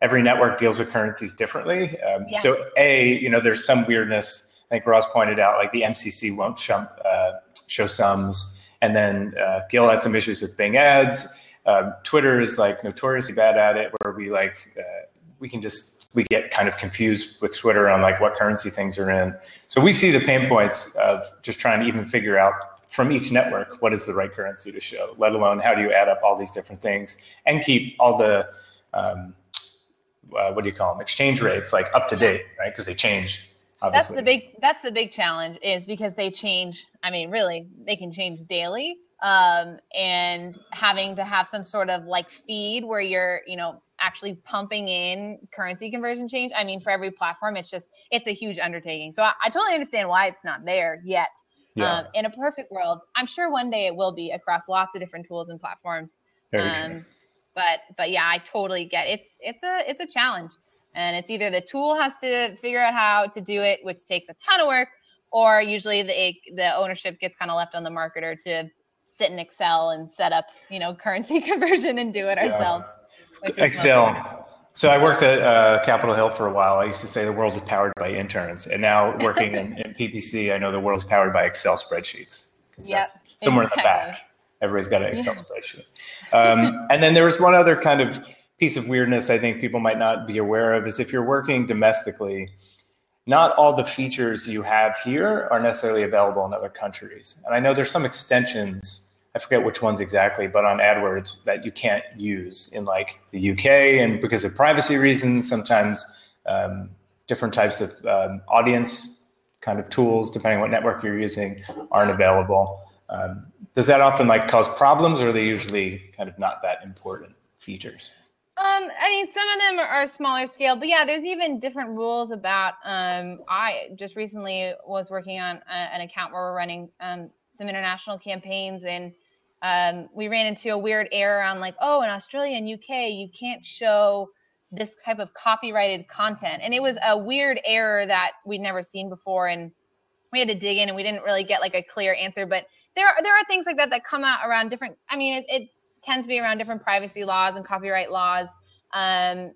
every network deals with currencies differently. Um, yeah. So a, you know, there's some weirdness. I think Ross pointed out, like the MCC won't show, uh, show sums, and then uh, Gil had some issues with Bing ads. Um, Twitter is like notoriously bad at it, where we like uh, we can just we get kind of confused with Twitter on like what currency things are in. So we see the pain points of just trying to even figure out from each network what is the right currency to show, let alone how do you add up all these different things and keep all the um, uh, what do you call them exchange rates like up to date, right? Because they change. Obviously. That's the big that's the big challenge is because they change. I mean, really, they can change daily. Um, and having to have some sort of like feed where you're, you know, actually pumping in currency conversion change. I mean, for every platform, it's just it's a huge undertaking. So I, I totally understand why it's not there yet. Yeah. Um, in a perfect world, I'm sure one day it will be across lots of different tools and platforms. Very um, true. But but yeah, I totally get it. it's it's a it's a challenge, and it's either the tool has to figure out how to do it, which takes a ton of work, or usually the the ownership gets kind of left on the marketer to sit in Excel and set up you know [LAUGHS] currency conversion and do it yeah. ourselves. Excel. So I worked at uh, Capitol Hill for a while. I used to say the world is powered by interns, and now working in, in, PPC, I know the world is powered by Excel spreadsheets. Yeah, somewhere exactly. in the back, everybody's got an [LAUGHS] Excel yeah. spreadsheet. Um, and then there was one other kind of piece of weirdness I think people might not be aware of is if you're working domestically, not all the features you have here are necessarily available in other countries. And I know there's some extensions I forget which ones exactly, but on AdWords that you can't use in like the UK, and because of privacy reasons, sometimes um, different types of um, audience kind of tools, depending what network you're using, aren't available. Um, does that often like cause problems, or are they usually kind of not that important features? Um, I mean, some of them are smaller scale, but yeah, there's even different rules about. Um, I just recently was working on a, an account where we're running um, some international campaigns, and um, we ran into a weird error on like, oh, in Australia and UK, you can't show this type of copyrighted content. And it was a weird error that we'd never seen before. And we had to dig in and we didn't really get like a clear answer. But there are, there are things like that that come out around different, I mean, it, it tends to be around different privacy laws and copyright laws. Um,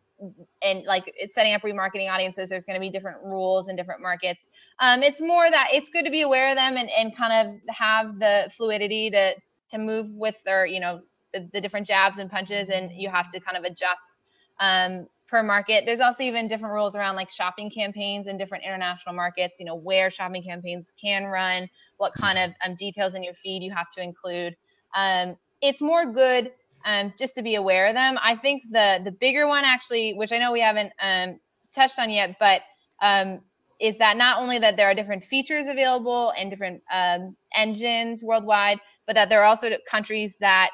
and like setting up remarketing audiences there's going to be different rules in different markets um, it's more that it's good to be aware of them and, and kind of have the fluidity to to move with their you know the, the different jabs and punches and you have to kind of adjust um, per market. There's also even different rules around like shopping campaigns in different international markets you know where shopping campaigns can run what kind of um, details in your feed you have to include. Um, it's more good um, just to be aware of them. I think the the bigger one actually which i know we haven't um, touched on yet but um, is that not only that there are different features available and different um, engines worldwide, but that there are also countries that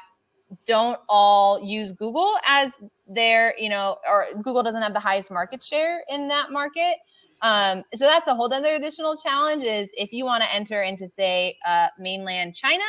don't all use Google as their, you know, or Google doesn't have the highest market share in that market. Um, so that's a whole other additional challenge is if you want to enter into say uh, mainland China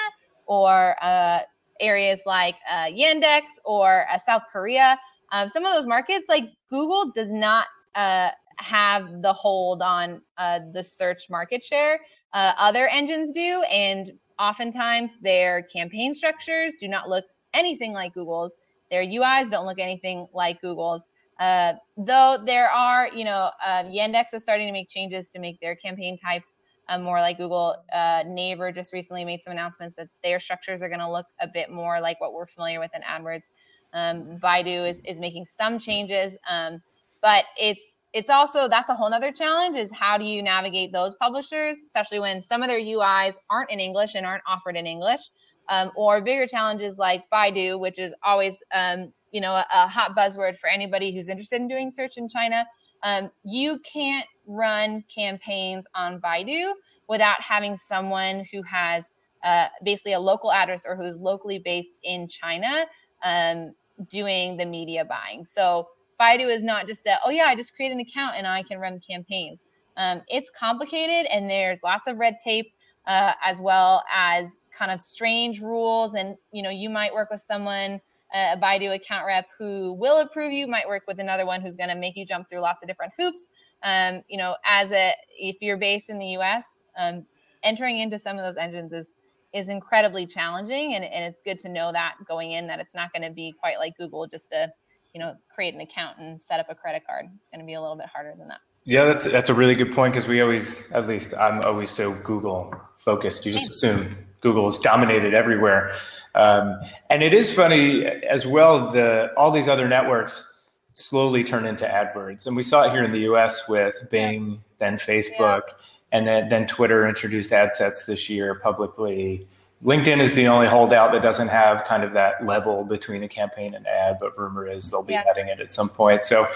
or uh, areas like uh, Yandex or uh, South Korea, um, some of those markets like Google does not uh, have the hold on uh, the search market share. other engines do, and oftentimes their campaign structures do not look anything like Google's. Their UIs don't look anything like Google's. Uh, though there are, you know, uh, Yandex is starting to make changes to make their campaign types uh, more like Google. Uh, just recently made some announcements that their structures are going to look a bit more like what we're familiar with in AdWords. Um, Baidu is, is making some changes, um, but it's it's also that's a whole other challenge is how do you navigate those publishers, especially when some of their UIs aren't in English and aren't offered in English, um, or bigger challenges like Baidu, which is always um, you know a, a, hot buzzword for anybody who's interested in doing search in China. Um, you can't run campaigns on Baidu without having someone who has uh, basically a local address or who's locally based in China um, doing the media buying. So Baidu is not just a, oh yeah, I just create an account and I can run campaigns. Um, it's complicated and there's lots of red tape uh, as well as kind of strange rules. And you know, you might work with someone, uh, a Baidu account rep who will approve you, might work with another one who's going to make you jump through lots of different hoops. Um, you know, as a if you're based in the U.S., um, entering into some of those engines is is incredibly challenging, and, and it's good to know that going in that it's not going to be quite like Google, just to you know create an account and set up a credit card. It's going to be a little bit harder than that. Yeah, that's that's a really good point because we always, at least I'm always so Google focused. You just assume Google is dominated everywhere, um, and it is funny as well. The all these other networks slowly turn into AdWords, and we saw it here in the U.S. with Bing, yeah. then Facebook, yeah. and then, then Twitter introduced ad sets this year publicly. LinkedIn is the only holdout that doesn't have kind of that level between a campaign and ad, but rumor is they'll be yeah. adding it at some point. So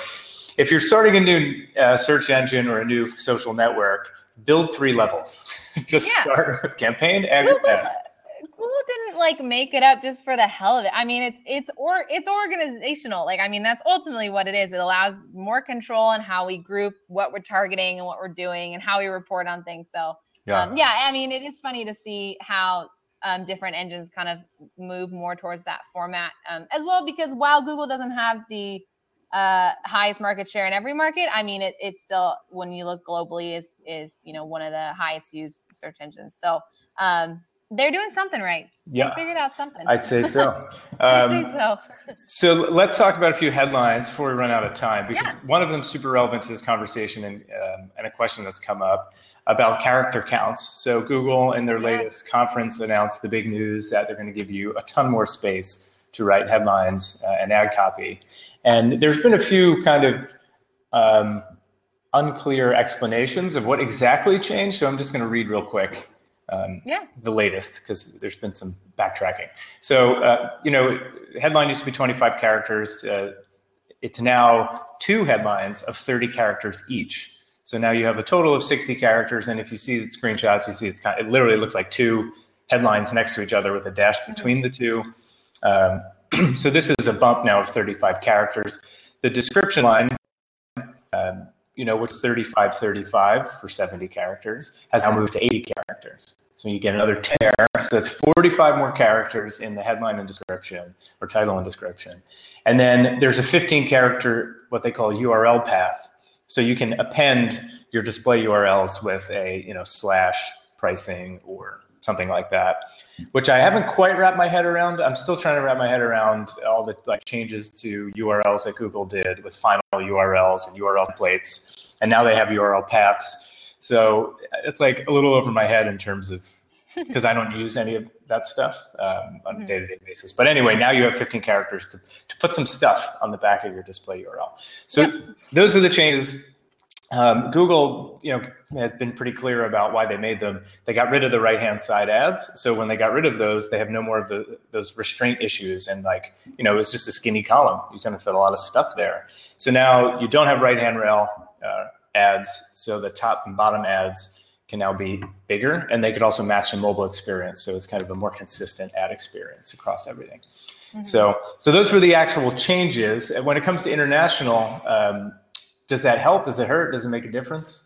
if you're starting a new uh, search engine or a new social network, build three levels. [LAUGHS] just yeah. start with campaign and Google, ad. Google didn't like make it up just for the hell of it. I mean, it's it's or it's organizational. Like I mean, that's ultimately what it is. It allows more control on how we group what we're targeting and what we're doing and how we report on things. So yeah, um, yeah. I mean, it is funny to see how um, different engines kind of move more towards that format um, as well. Because while Google doesn't have the uh, highest market share in every market, I mean, it, it's still when you look globally is is you know one of the highest used search engines. So um, they're doing something right. Yeah, they figured out something. I'd say so. [LAUGHS] I'd say um, so. so let's talk about a few headlines before we run out of time, because yeah. one of them is super relevant to this conversation and um, and a question that's come up about character counts. So Google in their latest conference announced the big news that they're going to give you a ton more space to write headlines uh, and ad copy. And there's been a few kind of um, unclear explanations of what exactly changed. So I'm just going to read real quick um, yeah. the latest because there's been some backtracking. So, uh, you know, headline used to be 25 characters. Uh, it's now two headlines of 30 characters each. So now you have a total of 60 characters, and if you see the screenshots, you see it's kind of, it literally looks like two headlines next to each other with a dash between the two. Um, [CLEARS THROAT] so this is a bump now of 35 characters. The description line, um, you know, is 35, 35 for 70 characters, has now moved to 80 characters. So you get another 10 there. So that's 45 more characters in the headline and description, or title and description. And then there's a 15 character, what they call URL path so you can append your display URLs with a you know slash pricing or something like that, which I haven't quite wrapped my head around. I'm still trying to wrap my head around all the like changes to URLs that Google did with final URLs and URL plates, and now they have URL paths. So it's like a little over my head in terms of because I don't use any of that stuff um, on mm-hmm. a day-to-day basis. But anyway, now you have 15 characters to, to put some stuff on the back of your display URL. So yep. those are the changes. Um, Google, you know, has been pretty clear about why they made them. They got rid of the right-hand side ads. So when they got rid of those, they have no more of the, those restraint issues. And like, you know, it was just a skinny column. You kind of fit a lot of stuff there. So now you don't have right-hand rail uh, ads. So the top and bottom ads can now be bigger and they could also match the mobile experience. So it's kind of a more consistent ad experience across everything. Mm-hmm. So, so those were the actual changes. And when it comes to international, um, does that help? Does it hurt? Does it make a difference?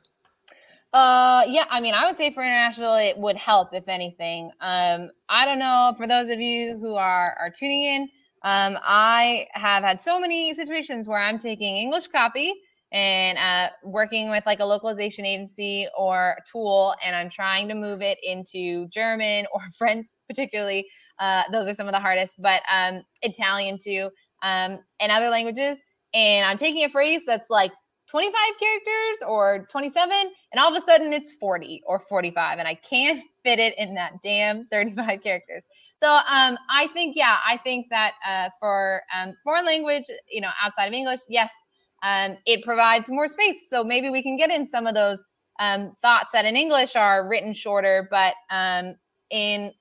Uh, yeah, I mean, I would say for international, it would help if anything. Um, I don't know for those of you who are are tuning in. Um, I have had so many situations where I'm taking English copy and uh, working with like a localization agency or tool, and I'm trying to move it into German [LAUGHS] or French, particularly. Uh, those are some of the hardest, but um, Italian too, um, and other languages. And I'm taking a phrase that's like 25 characters or 27 and all of a sudden it's 40 or 45 and i can't [LAUGHS] fit it in that damn 35 characters so um, i think yeah i think that uh, for um, foreign language you know outside of english yes um, it provides more space so maybe we can get in some of those um, thoughts that in english are written shorter but um, in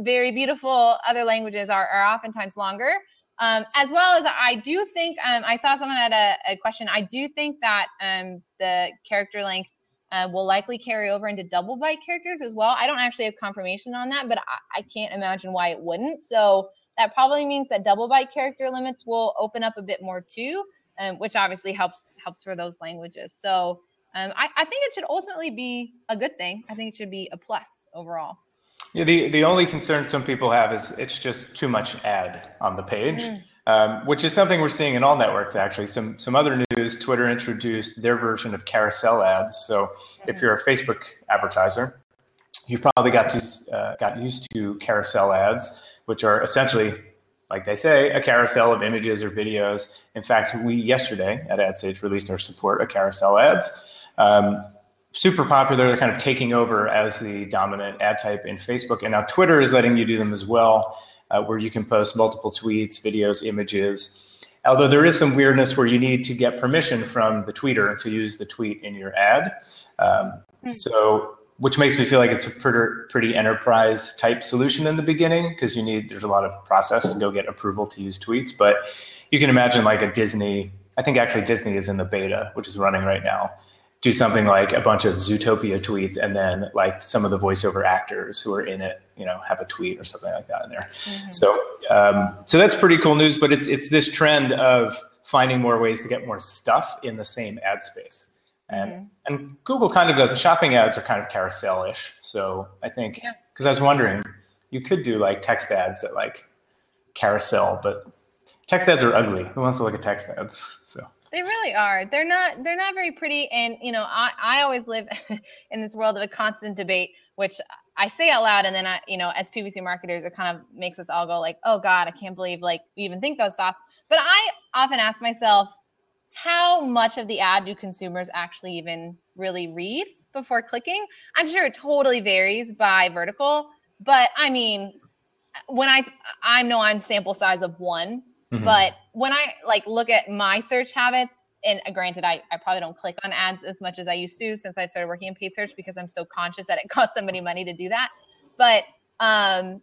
very beautiful other languages are, are oftentimes longer um, as well as I do think um, I saw someone had a, a, question. I do think that um, the character length uh, will likely carry over into double byte characters as well. I don't actually have confirmation on that, but I, I can't imagine why it wouldn't. So that probably means that double byte character limits will open up a bit more too, um, which obviously helps helps for those languages. So um, I, I think it should ultimately be a good thing. I think it should be a plus overall. Yeah, the, the only concern some people have is it's just too much ad on the page, mm. um, which is something we're seeing in all networks, actually. Some, some other news Twitter introduced their version of carousel ads. So mm. if you're a Facebook advertiser, you've probably got, to, uh, got used to carousel ads, which are essentially, like they say, a carousel of images or videos. In fact, we yesterday at AdStage released our support of carousel ads. Um, super popular. They're kind of taking over as the dominant ad type in Facebook. And now Twitter is letting you do them as well, uh, where you can post multiple tweets, videos, images. Although there is some weirdness where you need to get permission from the tweeter to use the tweet in your ad. Um, mm. So, which makes me feel like it's a pretty, pretty enterprise type solution in the beginning because you need there's a lot of process to go get approval to use tweets. But you can imagine like a Disney. I think actually Disney is in the beta, which is running right now do something like a bunch of Zootopia tweets and then like some of the voiceover actors who are in it, you know, have a tweet or something like that in there. Mm-hmm. So, um, so that's pretty cool news. But it's it's this trend of finding more ways to get more stuff in the same ad space. And mm-hmm. and Google kind of does. The shopping ads are kind of carousel-ish. So I think because yeah. I was wondering, you could do like text ads that like carousel, but text ads are ugly. Who wants to look at text ads? So they really are. They're not. They're not very pretty. And you know, I I always live [LAUGHS] in this world of a constant debate, which I say out loud, and then I, you know, as PPC marketers, it kind of makes us all go like, "Oh God, I can't believe like we even think those thoughts." But I often ask myself, how much of the ad do consumers actually even really read before clicking? I'm sure it totally varies by vertical, but I mean, when I I know I'm sample size of one Mm-hmm. But when I like look at my search habits, and uh, granted, I, I probably don't click on ads as much as I used to since I started working in paid search because I'm so conscious that it [LAUGHS] costs somebody money to do that. But um,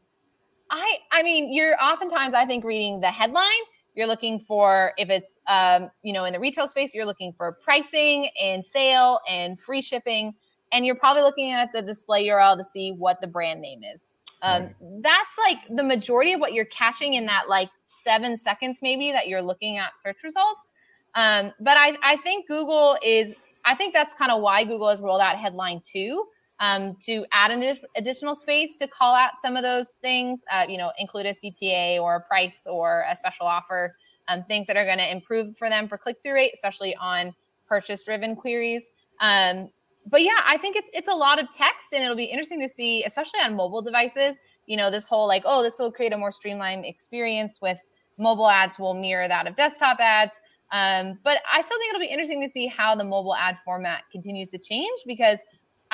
I I mean, you're oftentimes I think reading the headline. You're looking for if it's um, you know in the retail space, you're looking for pricing and sale and free shipping, and you're probably looking at the display URL to see what the brand name is. Um, right. That's like the majority of what you're catching in that like seven seconds, maybe that you're looking at search results. Um, but I, I think Google is, I think that's kind of why Google has rolled out headline two um, to add an additional space to call out some of those things, uh, you know, include a CTA or a price or a special offer, um, things that are going to improve for them for click through rate, especially on purchase driven queries. Um, but yeah, I think it's it's a lot of text, and it'll be interesting to see, especially on mobile devices. You know, this whole like, oh, this will create a more streamlined experience with mobile ads will mirror that of desktop ads. Um, but I still think it'll be interesting to see how the mobile ad format continues to change because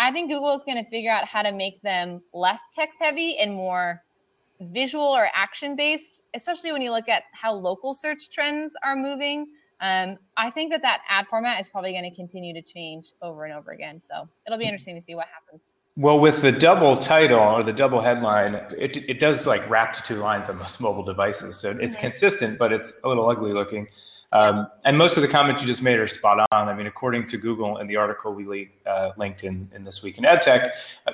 I think Google is going to figure out how to make them less text heavy and more visual or action based, especially when you look at how local search trends are moving. Um, I think that that ad format is probably going to continue to change over and over again. So it'll be interesting to see what happens. Well, with the double title or the double headline, it, it does like wrap to two lines on most mobile devices. So it's mm-hmm. consistent, but it's a little ugly looking. Um, and most of the comments you just made are spot on. I mean, according to Google and the article we uh, linked in, in This Week in AdTech,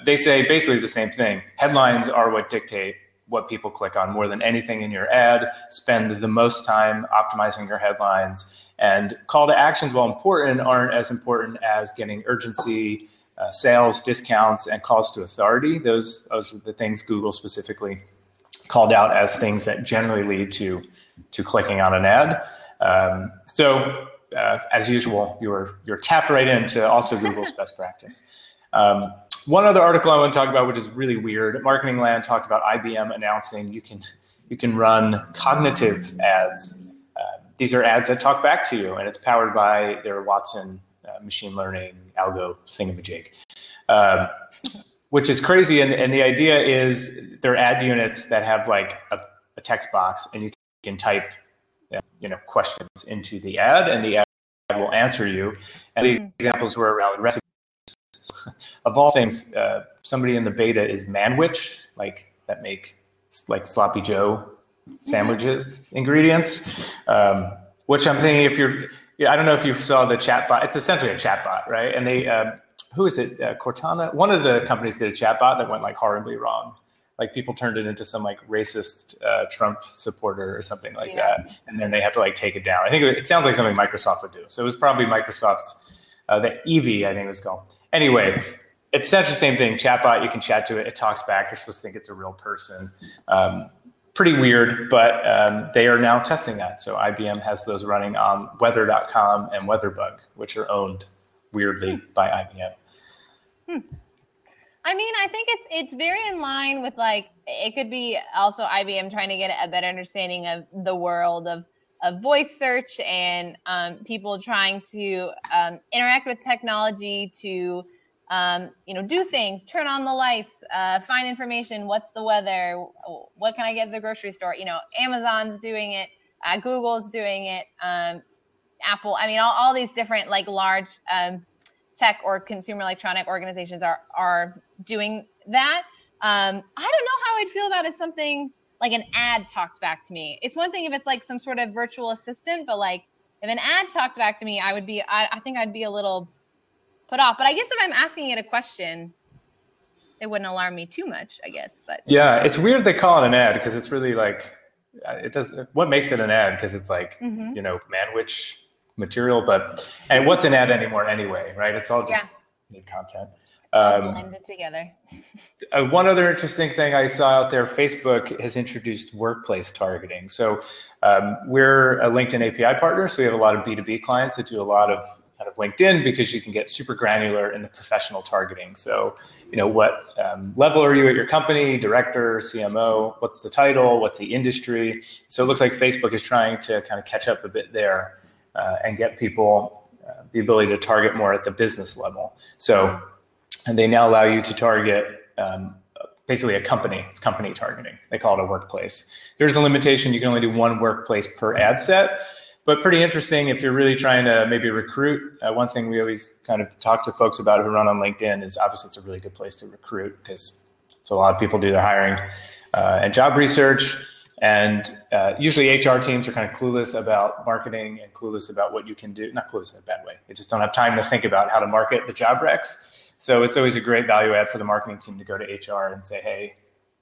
they say basically the same thing. Headlines are what dictate what people click on more than anything in your ad. Spend the most time optimizing your headlines. And call to actions, while important, aren't as important as getting urgency, uh, sales, discounts, and calls to authority. Those, those are the things Google specifically called out as things that generally lead to, to clicking on an ad. Um, so, uh, as usual, you're, you're tapped right into also [LAUGHS] Google's best practice. Um, one other article I want to talk about, which is really weird, Marketing Land talked about IBM announcing you can you can run cognitive ads. Uh, these are ads that talk back to you, and it's powered by their Watson uh, machine learning algo thingamajig, um, which is crazy. And, and the idea is they're ad units that have like a, a text box, and you can type you know questions into the ad, and the ad will answer you. And the mm-hmm. examples were around recipes of all things, uh, somebody in the beta is Manwich, like that make like sloppy Joe sandwiches [LAUGHS] ingredients. Um, which I'm thinking if you're, yeah, I don't know if you saw the chatbot. It's essentially a chatbot, right? And they, uh, who is it? Uh, Cortana. One of the companies did a chatbot that went like horribly wrong. Like people turned it into some like racist uh, Trump supporter or something like yeah. that, and then they have to like take it down. I think it, it sounds like something Microsoft would do. So it was probably Microsoft's uh, the Eevee, I think it was called. Anyway, it's such the same thing. Chatbot, you can chat to it. It talks back. You're supposed to think it's a real person. Um, pretty weird, but um, they are now testing that. So IBM has those running on Weather.com and WeatherBug, which are owned weirdly hmm. by IBM. Hmm. I mean, I think it's it's very in line with like it could be also IBM trying to get a better understanding of the world of of voice search and um, people trying to um, interact with technology to um, you know do things turn on the lights uh, find information what's the weather what can i get at the grocery store? You know amazon's doing it uh, google's doing it um, apple i mean all, all these different like large um, tech or consumer electronic organizations are are doing that um, i don't know how i'd feel about it something like an ad talked back to me. It's one thing if it's like some sort of virtual assistant, but like if an ad talked back to me, I would be, I, I think I'd be a little put off. But I guess if I'm asking it a question, it wouldn't alarm me too much, I guess. But yeah, it's weird they call it an ad because it's really like, uh, it does, what makes it an ad? Because it's like, mm-hmm. you know, manwich material, but, and what's an ad anymore anyway, right? It's all just yeah. content. Um, blended together. [LAUGHS] uh, one other interesting thing I saw out there: Facebook has introduced workplace targeting. So um, we're a LinkedIn API partner, so we have a lot of B two B clients that do a lot of kind of LinkedIn because you can get super granular in the professional targeting. So, you know, what um, level are you at your company? Director, CMO? What's the title? What's the industry? So it looks like Facebook is trying to kind of catch up a bit there and get people uh, the ability to target more at the business level. So and they now allow you to target um, basically a company. It's company targeting. They call it a workplace. There's a limitation. You can only do one workplace per ad set, but pretty interesting if you're really trying to maybe recruit. Uh, one thing we always kind of talk to folks about who run on LinkedIn is obviously it's a really good place to recruit because so a lot of people do their hiring uh, and job research. And uh, usually HR teams are kind of clueless about marketing and clueless about what you can do. Not clueless in a bad way. They just don't have time to think about how to market the job recs. So it's always a great value add for the marketing team to go to HR and say, hey,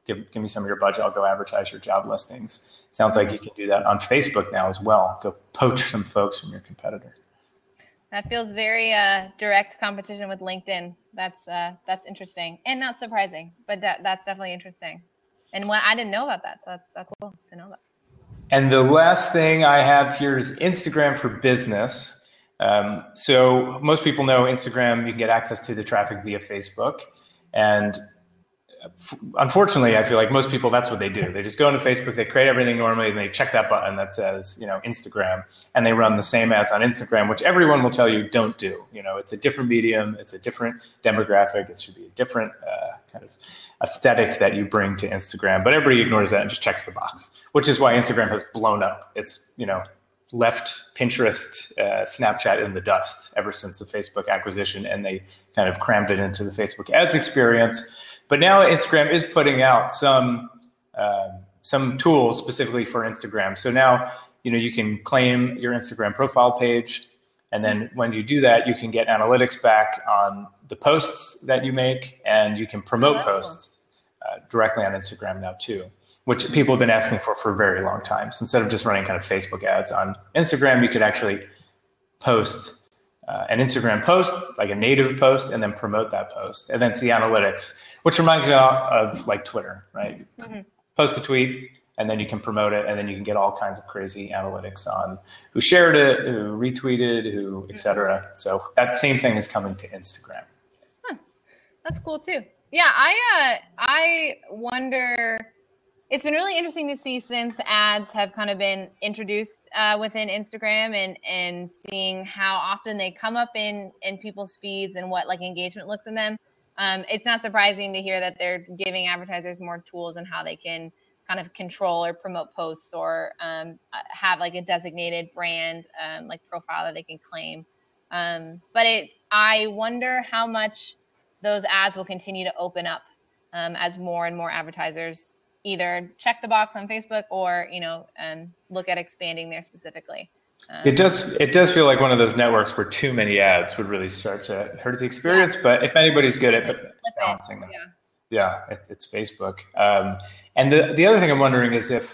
give, give me some of your budget. I'll go advertise your job listings. Sounds like you can do that on Facebook now as well. Go poach some folks from your competitor. That feels very uh, direct competition with LinkedIn. That's uh, that's interesting and not surprising, but that, that's definitely interesting. And I didn't know about that, so that's that's cool to know that. And the last thing I have here is Instagram for Business. Um, so most people know Instagram, you can get access to the traffic via Facebook. And unfortunately, I feel like most people, that's what they do. They just go into Facebook, they create everything normally, and they check that button that says, you know, Instagram, and they run the same ads on Instagram, which everyone will tell you don't do. You know, it's a different medium, it's a different demographic, it should be a different uh, kind of aesthetic that you bring to Instagram. But everybody ignores that and just checks the box, which is why Instagram has blown up. It's, you know, left Pinterest, uh, Snapchat in the dust ever since the Facebook acquisition, and they kind of crammed it into the Facebook ads experience. But now Instagram is putting out some uh, some tools specifically for Instagram. So now you know you can claim your Instagram profile page, and then when you do that, you can get analytics back on the posts that you make, and you can promote posts cool. uh, directly on Instagram now too. which people have been asking for for a very long time. So instead of just running kind of Facebook ads on Instagram, you could actually post uh, an Instagram post, like a native post, and then promote that post, and then see analytics, which reminds me of like Twitter, right? Mm-hmm. Post a tweet, and then you can promote it, and then you can get all kinds of crazy analytics on who shared it, who retweeted, who, etc. So that same thing is coming to Instagram. Huh. That's cool too. Yeah, I uh, I wonder it's been really interesting to see since ads have kind of been introduced uh, within Instagram and and seeing how often they come up in in people's feeds and what like engagement looks in them. Um, it's not surprising to hear that they're giving advertisers more tools and how they can kind of control or promote posts or um, uh, have like a designated brand um, like profile that they can claim. Um, but it, I wonder how much those ads will continue to open up um, as more and more advertisers either check the box on Facebook or you know um, look at expanding there specifically. Um, it does. It does feel like one of those networks where too many ads would really start to hurt the experience. Yeah. But if anybody's good at balancing them, yeah, yeah it, it's Facebook. Um, and the the other thing I'm wondering is if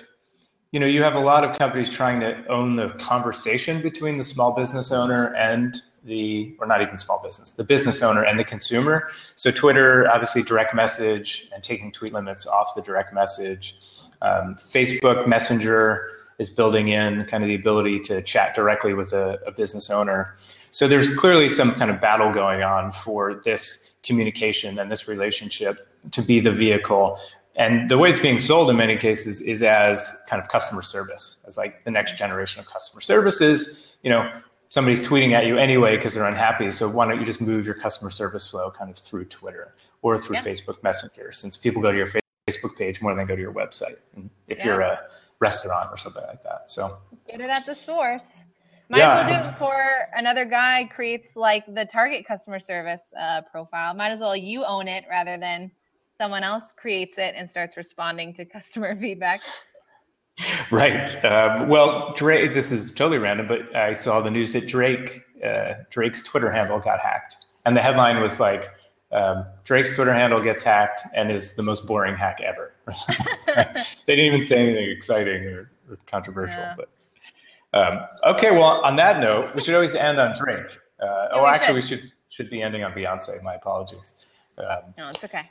you know you have a lot of companies trying to own the conversation between the small business owner and the or not even small business the business owner and the consumer. So twitter obviously direct message and taking tweet limits off the direct message. Um, facebook messenger is building in kind of the ability to chat directly with a, a business owner. So there's clearly some kind of battle going on for this communication and this relationship to be the vehicle and the way it's being sold in many cases is as kind of customer service as like the next generation of customer services you know somebody's tweeting at you anyway because they're unhappy. So why don't you just move your customer service flow kind of through Twitter or through yeah. Facebook Messenger, since people go to your Facebook page more than go to your website. if yeah. you're a restaurant or something like that, so get it at the source. Might yeah. as well do it before another guy creates like the target customer service uh, profile. Might as well you own it rather than someone else creates it and starts responding to customer [LAUGHS] feedback. Right. Um, well, Drake. This is totally random, but I saw the news that Drake, uh, Drake's Twitter handle got hacked, and the headline was like, um, "Drake's Twitter handle gets hacked and is the most boring hack ever." [LAUGHS] [LAUGHS] they didn't even say anything exciting or, or controversial, yeah. but. Um, okay, well, on that note, we should always end on Drake. Uh, yeah, oh, we actually, should. we should should be ending on Beyonce. My apologies. Um, no, it's okay.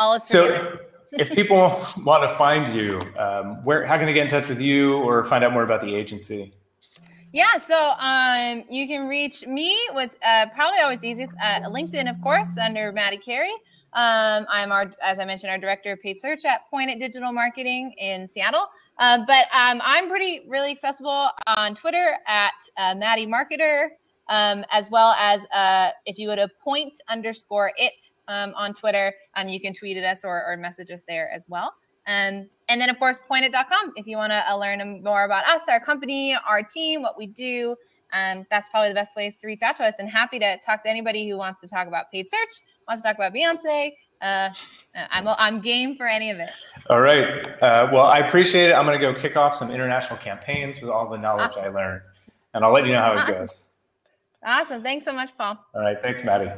All is so, if people [LAUGHS] want to find you, um, where how can they get in touch with you or find out more about the agency? Yeah, so um, you can reach me with uh, probably always easiest uh, LinkedIn, of course, under Maddie Cary. Um, I'm our, as I mentioned, our director of paid search at Point It Digital Marketing in Seattle. Uh, but um, I'm pretty really accessible on Twitter at uh, Maddie Marketer, um, as well as uh, if you go to point underscore it um, on Twitter. Um, you can tweet at us or, or message us there as well. Um, and then, of course, pointit.com if you want to uh, learn more about us, our company, our team, what we do. Um, that's probably the best ways to reach out to us. And happy to talk to anybody who wants to talk about paid search, wants to talk about Beyonce. Uh, I'm, I'm game for any of it. All right. Uh, well, I appreciate it. I'm going to go kick off some international campaigns with all the knowledge awesome. I learned. And I'll let you know how it goes. Awesome. Thanks so much, Paul. All right. Thanks, Maddie.